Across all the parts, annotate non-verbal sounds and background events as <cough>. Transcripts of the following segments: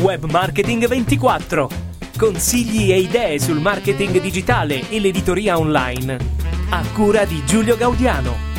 Web Marketing 24. Consigli e idee sul marketing digitale e l'editoria online. A cura di Giulio Gaudiano.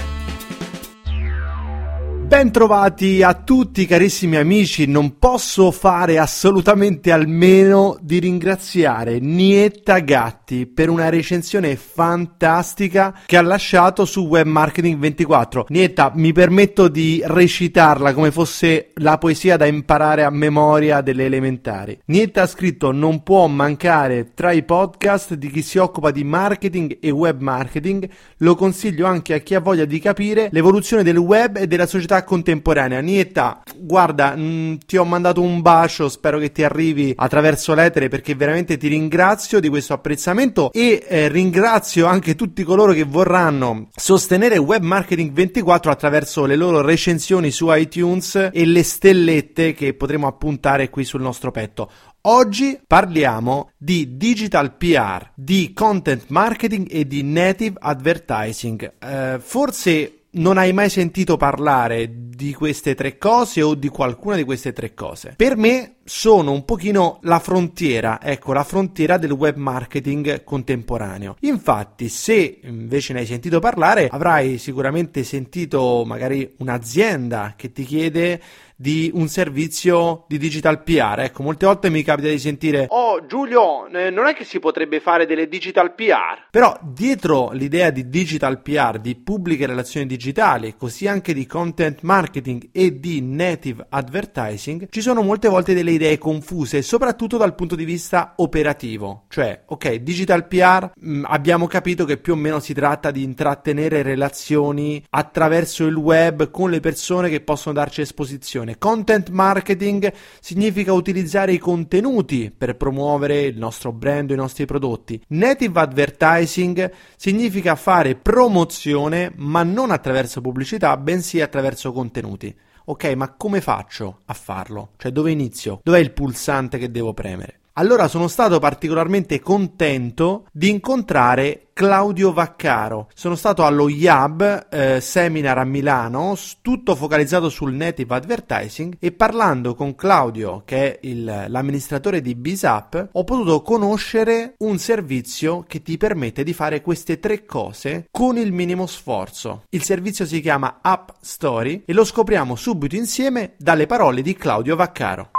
Bentrovati a tutti carissimi amici, non posso fare assolutamente almeno di ringraziare Nietta Gatti per una recensione fantastica che ha lasciato su Web Marketing 24. Nietta, mi permetto di recitarla come fosse la poesia da imparare a memoria delle elementari. Nietta ha scritto non può mancare tra i podcast di chi si occupa di marketing e web marketing, lo consiglio anche a chi ha voglia di capire l'evoluzione del web e della società contemporanea. Nietta, guarda, mh, mm, ti ho mandato un bacio, spero che ti arrivi attraverso l'etere perché veramente ti ringrazio di questo apprezzamento e eh, ringrazio anche tutti coloro che vorranno sostenere Web Marketing 24 attraverso le loro recensioni su iTunes e le stellette che potremo appuntare qui sul nostro petto. Oggi parliamo di digital PR, di content marketing e di native advertising. Eh, forse non hai mai sentito parlare di queste tre cose o di qualcuna di queste tre cose. Per me sono un pochino la frontiera, ecco, la frontiera del web marketing contemporaneo. Infatti, se invece ne hai sentito parlare, avrai sicuramente sentito magari un'azienda che ti chiede di un servizio di digital PR. Ecco, molte volte mi capita di sentire: Oh, Giulio, eh, non è che si potrebbe fare delle digital PR. Però dietro l'idea di digital PR, di pubbliche relazioni digitali, così anche di content marketing e di native advertising, ci sono molte volte delle idee confuse, soprattutto dal punto di vista operativo. Cioè, ok, digital PR, mh, mm, abbiamo capito che più o meno si tratta di intrattenere relazioni attraverso il web con le persone che possono darci esposizione. Content marketing significa utilizzare i contenuti per promuovere il nostro brand i nostri prodotti. Native advertising significa fare promozione ma non attraverso pubblicità, bensì attraverso contenuti. Ok, ma come faccio a farlo? Cioè dove inizio? Dov'è il pulsante che devo premere? Allora sono stato particolarmente contento di incontrare Claudio Vaccaro. Sono stato allo IAB eh, seminar a Milano, tutto focalizzato sul native advertising e parlando con Claudio, che è il, l'amministratore di Bisap, ho potuto conoscere un servizio che ti permette di fare queste tre cose con il minimo sforzo. Il servizio si chiama App Story e lo scopriamo subito insieme dalle parole di Claudio Vaccaro.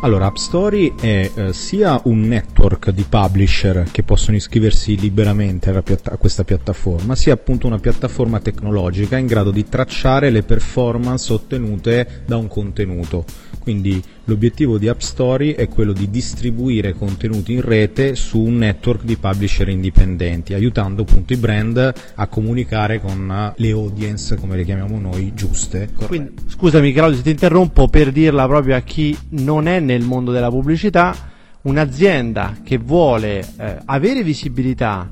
Allora, AppStory è eh, sia un network di publisher che possono iscriversi liberamente piatta- a questa piattaforma, sia appunto una piattaforma tecnologica in grado di tracciare le performance ottenute da un contenuto. Quindi l'obiettivo di AppStory è quello di distribuire contenuti in rete su un network di publisher indipendenti, aiutando appunto i brand a comunicare con le audience, come le chiamiamo noi, giuste. Quindi, scusami Claudio se ti interrompo per dirla proprio a chi non è nel mondo della pubblicità, un'azienda che vuole eh, avere visibilità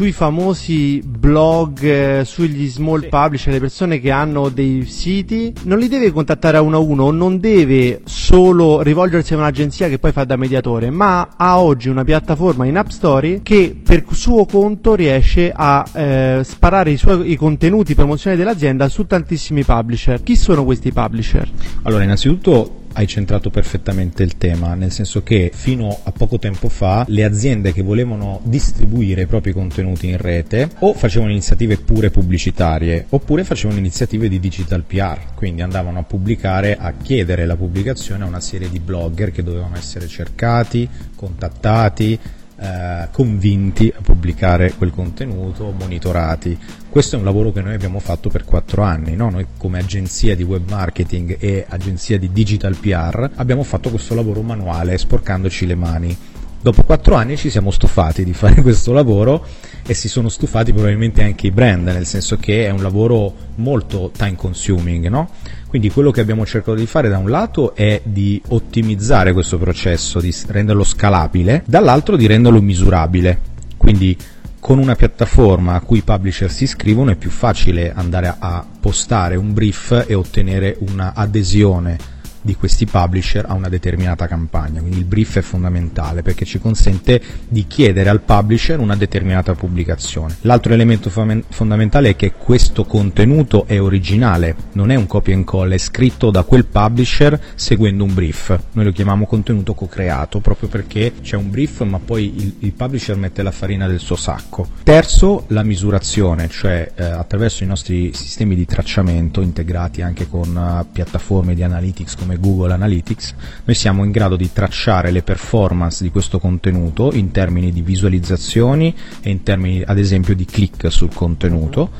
sui famosi blog, eh, sugli small sì. publisher, le persone che hanno dei siti, non li deve contattare a uno a uno, non deve solo rivolgersi a un'agenzia che poi fa da mediatore, ma ha oggi una piattaforma in App Store che per suo conto riesce a eh, sparare i suoi i contenuti promozionali dell'azienda su tantissimi publisher. Chi sono questi publisher? Allora, innanzitutto hai centrato perfettamente il tema, nel senso che fino a poco tempo fa le aziende che volevano distribuire i propri contenuti in rete o facevano iniziative pure pubblicitarie oppure facevano iniziative di digital PR, quindi andavano a pubblicare, a chiedere la pubblicazione a una serie di blogger che dovevano essere cercati, contattati, eh, convinti a pubblicare quel contenuto, monitorati. Questo è un lavoro che noi abbiamo fatto per quattro anni, no? noi come agenzia di web marketing e agenzia di digital PR abbiamo fatto questo lavoro manuale sporcandoci le mani. Dopo quattro anni ci siamo stufati di fare <laughs> questo lavoro e si sono stufati probabilmente anche i brand, nel senso che è un lavoro molto time consuming, no? Quindi quello che abbiamo cercato di fare da un lato è di ottimizzare questo processo, di renderlo scalabile, dall'altro di renderlo misurabile. Quindi con una piattaforma a cui i publisher si iscrivono è più facile andare a postare un brief e ottenere un'adesione di questi publisher a una determinata campagna. Quindi il brief è fondamentale perché ci consente di chiedere al publisher una determinata pubblicazione. L'altro elemento fondamentale è che questo contenuto è originale, non è un copy and call, è scritto da quel publisher seguendo un brief. Noi lo chiamiamo contenuto co-creato proprio perché c'è un brief ma poi il, il publisher mette la farina del suo sacco. Terzo, la misurazione, cioè eh, attraverso i nostri sistemi di tracciamento integrati anche con uh, piattaforme di analytics come come Google Analytics, noi siamo in grado di tracciare le performance di questo contenuto in termini di visualizzazioni e in termini ad esempio di click sul contenuto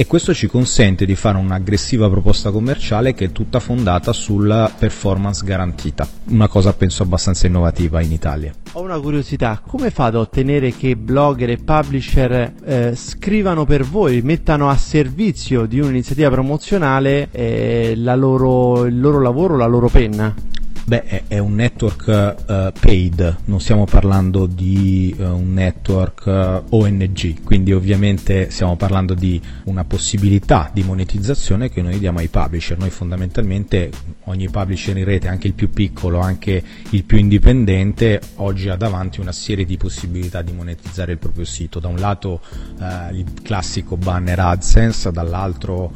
e questo ci consente di fare un'aggressiva proposta commerciale che è tutta fondata sulla performance garantita, una cosa penso abbastanza innovativa in Italia. Ho una curiosità, come fate a ottenere che blogger e publisher eh, scrivano per voi, mettano a servizio di un'iniziativa promozionale eh, loro, il loro lavoro, la loro penna? Beh, è, è un network uh, paid, non stiamo parlando di uh, un network uh, ONG, quindi ovviamente stiamo parlando di una possibilità di monetizzazione che noi diamo ai publisher. Noi fondamentalmente ogni publisher in rete, anche il più piccolo, anche il più indipendente, oggi ha davanti una serie di possibilità di monetizzare il proprio sito. Da un lato il classico banner AdSense, dall'altro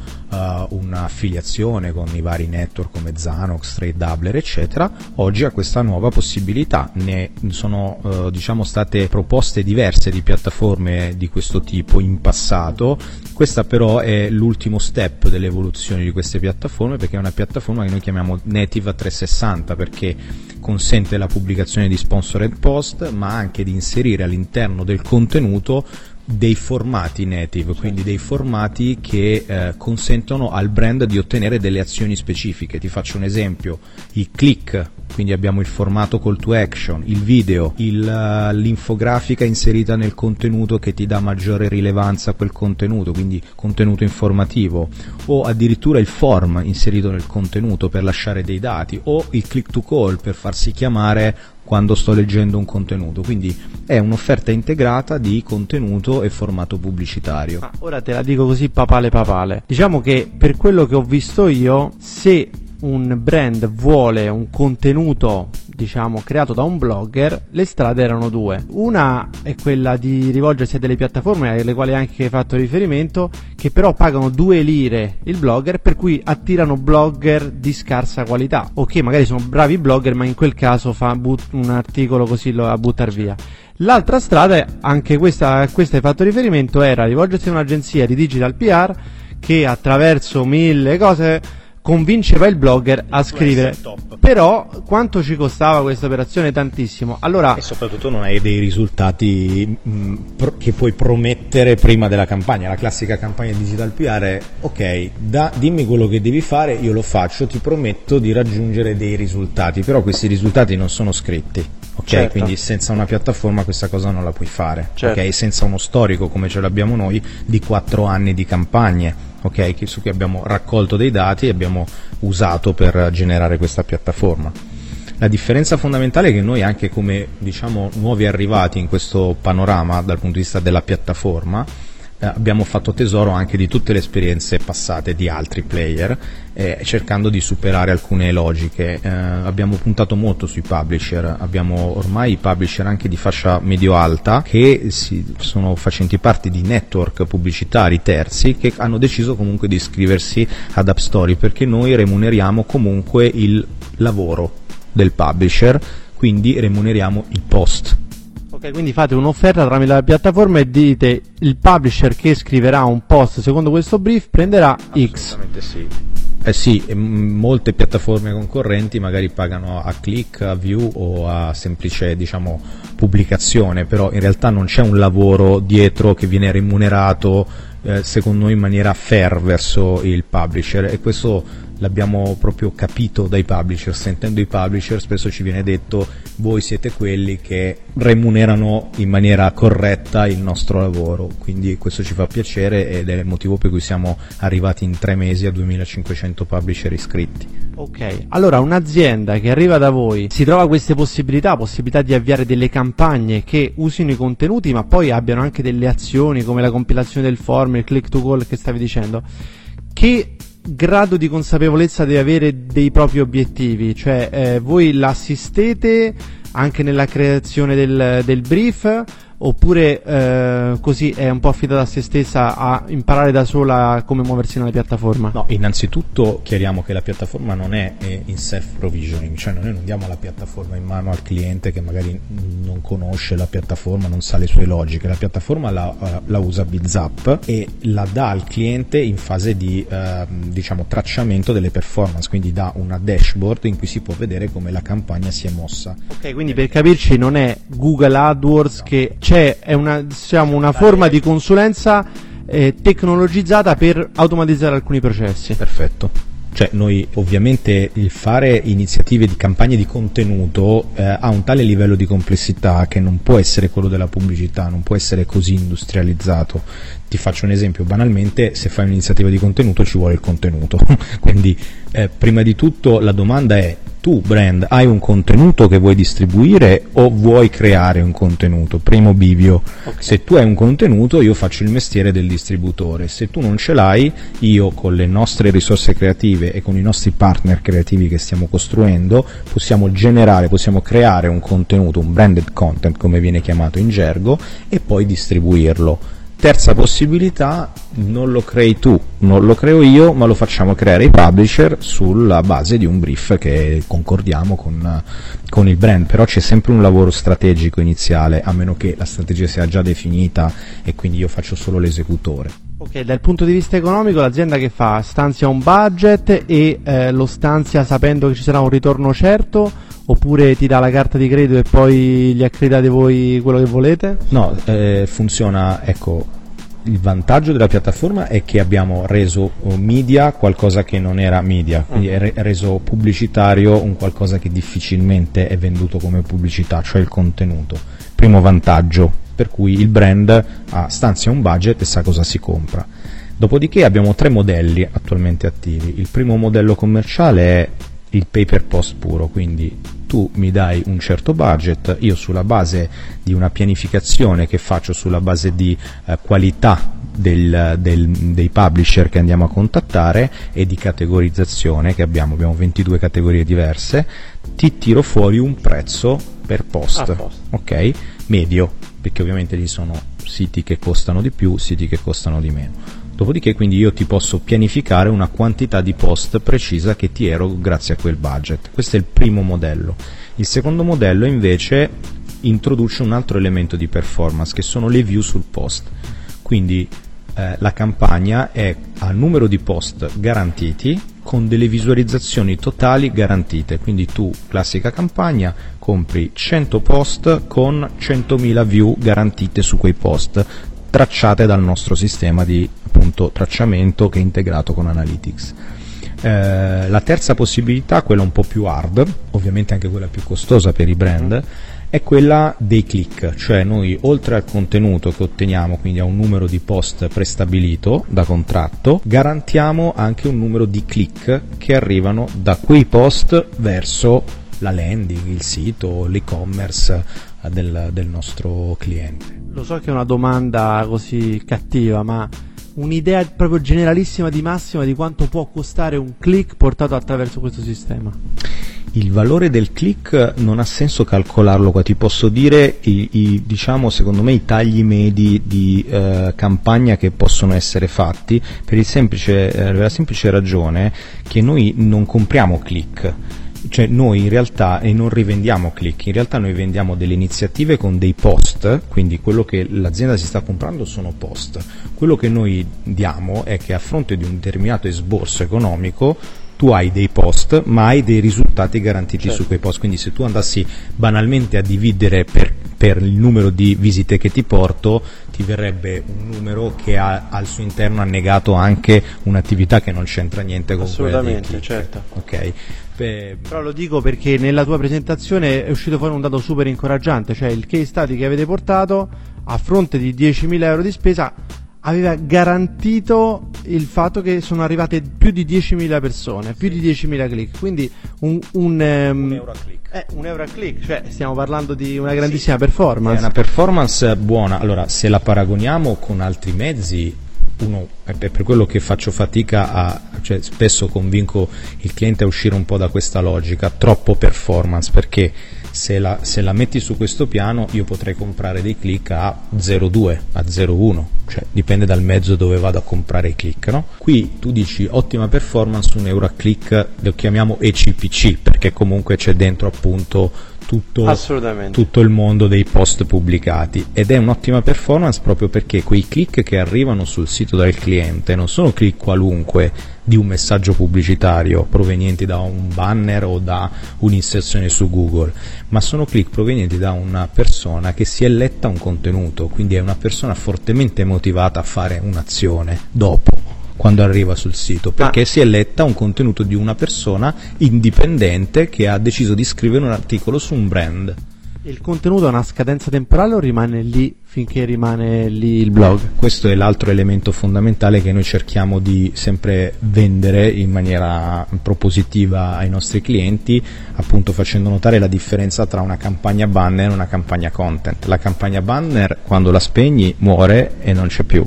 un'affiliazione con i vari network come Zanox, Trade Doubler, eccetera oggi ha questa nuova possibilità. Ne sono eh, diciamo state proposte diverse di piattaforme di questo tipo in passato. Questa però è l'ultimo step dell'evoluzione di queste piattaforme perché è una piattaforma che noi chiamiamo Native 360 perché consente la pubblicazione di sponsored post ma anche di inserire all'interno del contenuto dei formati native, quindi dei formati che eh, consentono al brand di ottenere delle azioni specifiche. Ti faccio un esempio, il click, quindi abbiamo il formato call to action, il video, il, uh, l'infografica inserita nel contenuto che ti dà maggiore rilevanza a quel contenuto, quindi contenuto informativo, o addirittura il form inserito nel contenuto per lasciare dei dati, o il click to call per farsi chiamare quando sto leggendo un contenuto, quindi è un'offerta integrata di contenuto e formato pubblicitario. Ah, ora te la dico così papale papale. Diciamo che per quello che ho visto io, se un brand vuole un contenuto diciamo creato da un blogger le strade erano due. Una è quella di rivolgersi a delle piattaforme alle quali anche hai fatto riferimento che però pagano due lire il blogger per cui attirano blogger di scarsa qualità o che magari sono bravi blogger ma in quel caso fa but- un articolo così lo a buttar via. L'altra strada anche questa a questa hai fatto riferimento era rivolgersi a un'agenzia di digital PR che attraverso mille cose convinceva il blogger a scrivere. Però quanto ci costava questa operazione? Tantissimo. Allora, e soprattutto non hai dei risultati mh, mm, pro- che puoi promettere prima della campagna. La classica campagna digital PR è ok, da, dimmi quello che devi fare, io lo faccio, ti prometto di raggiungere dei risultati, però questi risultati non sono scritti. Certo. quindi senza una piattaforma questa cosa non la puoi fare. Certo. Ok, senza uno storico come ce l'abbiamo noi di quattro anni di campagne okay, su cui abbiamo raccolto dei dati e abbiamo usato per generare questa piattaforma. La differenza fondamentale è che noi anche come diciamo nuovi arrivati in questo panorama dal punto di vista della piattaforma abbiamo fatto tesoro anche di tutte le esperienze passate di altri player eh, cercando di superare alcune logiche. Eh, abbiamo puntato molto sui publisher, abbiamo ormai i publisher anche di fascia medio-alta che si, sono facenti parte di network pubblicitari terzi che hanno deciso comunque di iscriversi ad App perché noi remuneriamo comunque il lavoro del publisher, quindi remuneriamo il post Quindi fate un'offerta tramite la piattaforma e dite il publisher che scriverà un post secondo questo brief prenderà X. Sì. Eh sì, molte piattaforme concorrenti magari pagano a click, a view o a semplice diciamo, pubblicazione, però in realtà non c'è un lavoro dietro che viene remunerato eh, secondo noi in maniera fair verso il publisher e questo l'abbiamo proprio capito dai publisher, sentendo i publisher spesso ci viene detto voi siete quelli che remunerano in maniera corretta il nostro lavoro, quindi questo ci fa piacere ed è il motivo per cui siamo arrivati in tre mesi a 2500 publisher iscritti. Ok, allora un'azienda che arriva da voi si trova queste possibilità, possibilità di avviare delle campagne che usino i contenuti ma poi abbiano anche delle azioni come la compilazione del form, il click to call che stavi dicendo, che grado di consapevolezza deve avere dei propri obiettivi, cioè eh, voi l'assistete anche nella creazione del, del brief oppure eh, così è un po' affidata a se stessa a imparare da sola come muoversi nella piattaforma? No, innanzitutto chiariamo che la piattaforma non è in self provisioning, cioè noi non diamo la piattaforma in mano al cliente che magari non conosce la piattaforma, non sa le sue logiche, la piattaforma la, eh, la usa BizApp e la dà al cliente in fase di eh, diciamo, tracciamento delle performance, quindi dà una dashboard in cui si può vedere come la campagna si è mossa. Ok, quindi per capirci non è Google AdWords no. che c'è è una, diciamo, una forma di consulenza eh, tecnologizzata per automatizzare alcuni processi. Perfetto. Cioè noi ovviamente il fare iniziative di campagne di contenuto eh, ha un tale livello di complessità che non può essere quello della pubblicità, non può essere così industrializzato. Ti faccio un esempio, banalmente se fai un'iniziativa di contenuto ci vuole il contenuto, <laughs> quindi eh, prima di tutto la domanda è tu brand hai un contenuto che vuoi distribuire o vuoi creare un contenuto? Primo bivio. Okay. Se tu hai un contenuto io faccio il mestiere del distributore, se tu non ce l'hai io con le nostre risorse creative e con i nostri partner creativi che stiamo costruendo possiamo generare, possiamo creare un contenuto, un branded content come viene chiamato in gergo e poi distribuirlo Terza possibilità, non lo crei tu, non lo creo io, ma lo facciamo creare i publisher sulla base di un brief che concordiamo con, con il brand, però c'è sempre un lavoro strategico iniziale, a meno che la strategia sia già definita e quindi io faccio solo l'esecutore. Ok, dal punto di vista economico l'azienda che fa? Stanzia un budget e eh, lo stanzia sapendo che ci sarà un ritorno certo oppure ti dà la carta di credito e poi gli accreditate voi quello che volete? No, eh, funziona, ecco, il vantaggio della piattaforma è che abbiamo reso uh, media qualcosa che non era media, quindi è reso pubblicitario un qualcosa che difficilmente è venduto come pubblicità, cioè il contenuto. Primo vantaggio, per cui il brand ha, stanzia un budget e sa cosa si compra. Dopodiché abbiamo tre modelli attualmente attivi. Il primo modello commerciale è il pay per post puro, quindi tu mi dai un certo budget, io sulla base di una pianificazione che faccio sulla base di eh, qualità del, del, dei publisher che andiamo a contattare e di categorizzazione che abbiamo, abbiamo 22 categorie diverse, ti tiro fuori un prezzo per post, ah, post. ok? Medio, perché ovviamente ci sono siti che costano di più, siti che costano di meno Dopodiché quindi io ti posso pianificare una quantità di post precisa che ti ero grazie a quel budget. Questo è il primo modello. Il secondo modello invece introduce un altro elemento di performance che sono le view sul post. Quindi eh, la campagna è a numero di post garantiti con delle visualizzazioni totali garantite. Quindi tu, classica campagna, compri 100 post con 100.000 view garantite su quei post tracciate dal nostro sistema di appunto, tracciamento che è integrato con Analytics. Eh, la terza possibilità, quella un po' più hard, ovviamente anche quella più costosa per i brand, è quella dei click, cioè noi oltre al contenuto che otteniamo, quindi a un numero di post prestabilito da contratto, garantiamo anche un numero di click che arrivano da quei post verso la landing, il sito, l'e-commerce del, del nostro cliente. Lo so che è una domanda così cattiva, ma un'idea proprio generalissima di massima di quanto può costare un click portato attraverso questo sistema? il valore del click non ha senso calcolarlo qua, ti posso dire i, i, diciamo secondo me i tagli medi di eh, campagna che possono essere fatti per, semplice, eh, per la semplice ragione che noi non compriamo click cioè noi in realtà e non rivendiamo click, in realtà noi vendiamo delle iniziative con dei post, quindi quello che l'azienda si sta comprando sono post. Quello che noi diamo è che a fronte di un determinato esborso economico tu hai dei post ma hai dei risultati garantiti certo. su quei post quindi se tu andassi banalmente a dividere per, per, il numero di visite che ti porto ti verrebbe un numero che ha al suo interno annegato anche un'attività che non c'entra niente con assolutamente certo ok Beh, però lo dico perché nella tua presentazione è uscito fuori un dato super incoraggiante cioè il case study che avete portato a fronte di 10.000 euro di spesa aveva garantito il fatto che sono arrivate più di 10.000 persone, più di 10.000 click, quindi un, un, um, un euro a click. Eh, un euro a click, cioè stiamo parlando di una grandissima sì, performance. È una performance buona, allora se la paragoniamo con altri mezzi, uno è per quello che faccio fatica a, cioè spesso convinco il cliente a uscire un po' da questa logica, troppo performance, perché se la, se la, metti su questo piano io potrei comprare dei click a 0,2, a 0,1, cioè dipende dal mezzo dove vado a comprare i click. No? Qui tu dici ottima performance, un euro a click, lo chiamiamo ECPC perché comunque c'è dentro appunto tutto, tutto, il mondo dei post pubblicati. Ed è un'ottima performance proprio perché quei click che arrivano sul sito del cliente non sono click qualunque di un messaggio pubblicitario provenienti da un banner o da un'inserzione su Google, ma sono click provenienti da una persona che si è letta un contenuto, quindi è una persona fortemente motivata a fare un'azione dopo quando arriva sul sito, perché ah. si è letta un contenuto di una persona indipendente che ha deciso di scrivere un articolo su un brand. Il contenuto ha una scadenza temporale o rimane lì finché rimane lì il blog? Questo è l'altro elemento fondamentale che noi cerchiamo di sempre vendere in maniera propositiva ai nostri clienti, appunto facendo notare la differenza tra una campagna banner e una campagna content. La campagna banner quando la spegni muore e non c'è più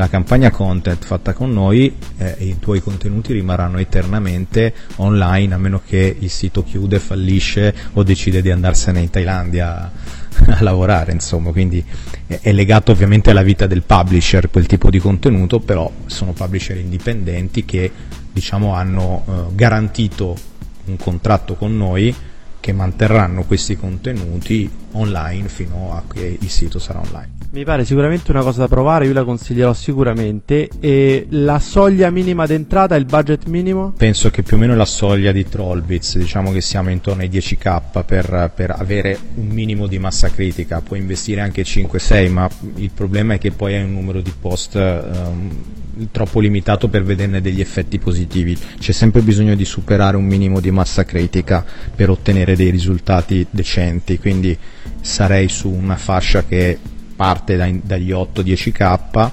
la campagna content fatta con noi eh, i tuoi contenuti rimarranno eternamente online a meno che il sito chiude, fallisce o decide di andarsene in Thailandia <laughs> a lavorare, insomma, quindi è legato ovviamente alla vita del publisher quel tipo di contenuto, però sono publisher indipendenti che diciamo hanno eh, garantito un contratto con noi che manterranno questi contenuti online fino a che il sito sarà online. Mi pare sicuramente una cosa da provare, io la consiglierò sicuramente. E la soglia minima d'entrata, il budget minimo? Penso che più o meno la soglia di Trollbits, diciamo che siamo intorno ai 10k per, per avere un minimo di massa critica. Puoi investire anche 5-6, ma il problema è che poi hai un numero di post um, troppo limitato per vederne degli effetti positivi. C'è sempre bisogno di superare un minimo di massa critica per ottenere dei risultati decenti, quindi sarei su una fascia che parte dai, dagli 8-10k,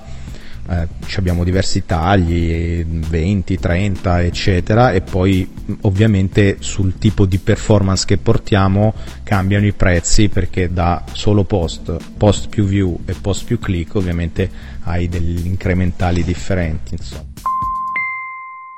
eh, abbiamo diversi tagli, 20, 30 eccetera e poi ovviamente sul tipo di performance che portiamo cambiano i prezzi perché da solo post, post più view e post più click ovviamente hai degli incrementali differenti. Insomma.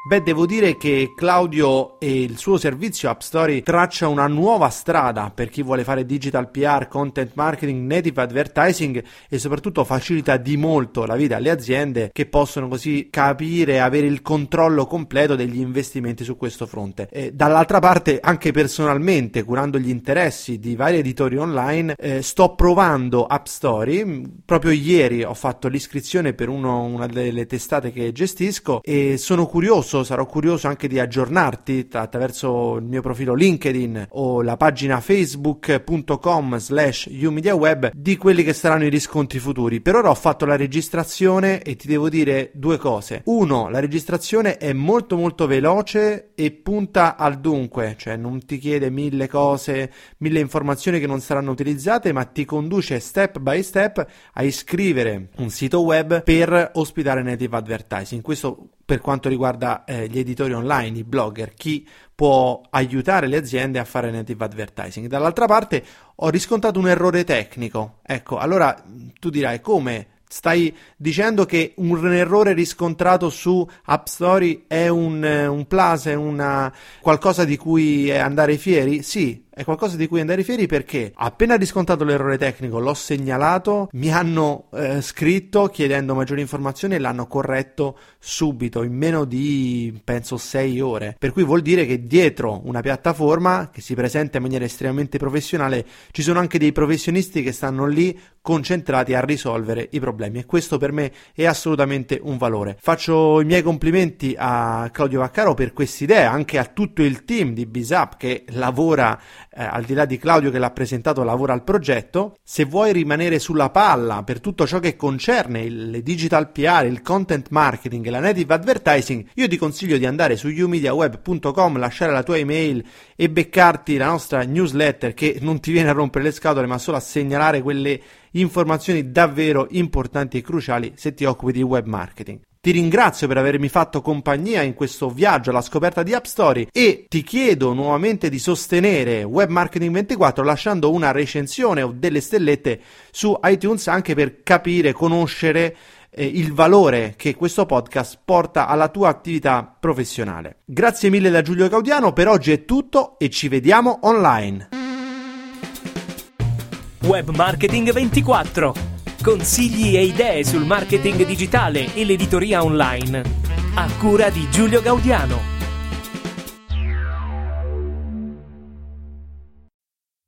Beh, devo dire che Claudio e il suo servizio App Story traccia una nuova strada per chi vuole fare digital PR, content marketing, native advertising e soprattutto facilita di molto la vita alle aziende che possono così capire e avere il controllo completo degli investimenti su questo fronte. E dall'altra parte, anche personalmente, curando gli interessi di vari editori online, eh, sto provando App Story. Proprio ieri ho fatto l'iscrizione per uno, una delle testate che gestisco e sono curioso sarò curioso anche di aggiornarti attraverso il mio profilo LinkedIn o la pagina facebook.com slash umediaweb di quelli che saranno i riscontri futuri. Per ora ho fatto la registrazione e ti devo dire due cose. Uno, la registrazione è molto molto veloce e punta al dunque, cioè non ti chiede mille cose, mille informazioni che non saranno utilizzate, ma ti conduce step by step a iscrivere un sito web per ospitare native advertising. Questo per quanto riguarda eh, gli editori online, i blogger, chi può aiutare le aziende a fare native advertising. Dall'altra parte ho riscontrato un errore tecnico. Ecco, allora tu dirai come Stai dicendo che un errore riscontrato su App Story è un, un plus, è una, qualcosa di cui andare fieri? Sì, è qualcosa di cui andare fieri perché appena riscontrato l'errore tecnico l'ho segnalato, mi hanno eh, scritto chiedendo maggiori informazioni e l'hanno corretto subito, in meno di penso 6 ore. Per cui vuol dire che dietro una piattaforma che si presenta in maniera estremamente professionale ci sono anche dei professionisti che stanno lì concentrati a risolvere i problemi e questo per me è assolutamente un valore. Faccio i miei complimenti a Claudio Vaccaro per quest'idea, anche a tutto il team di Bisap che lavora eh, al di là di Claudio che l'ha presentato, lavora al progetto. Se vuoi rimanere sulla palla per tutto ciò che concerne il digital PR, il content marketing e la native advertising, io ti consiglio di andare su umediaweb.com, lasciare la tua email e beccarti la nostra newsletter che non ti viene a rompere le scatole, ma solo a segnalare quelle informazioni davvero importanti e cruciali se ti occupi di web marketing. Ti ringrazio per avermi fatto compagnia in questo viaggio alla scoperta di App Story e ti chiedo nuovamente di sostenere Web Marketing 24 lasciando una recensione o delle stellette su iTunes anche per capire, conoscere eh, il valore che questo podcast porta alla tua attività professionale. Grazie mille da Giulio Caudiano, per oggi è tutto e ci vediamo online. Web Marketing 24 consigli e idee sul marketing digitale e l'editoria online. A cura di Giulio Gaudiano.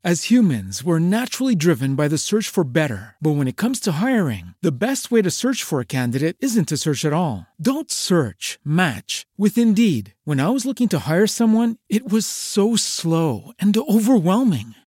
As humans, we're naturally driven by the search for better. But when it comes to hiring, the best way to search for a candidate isn't to search at all. Don't search, match with Indeed. When I was looking to hire someone, it was so slow and overwhelming.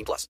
18 plus.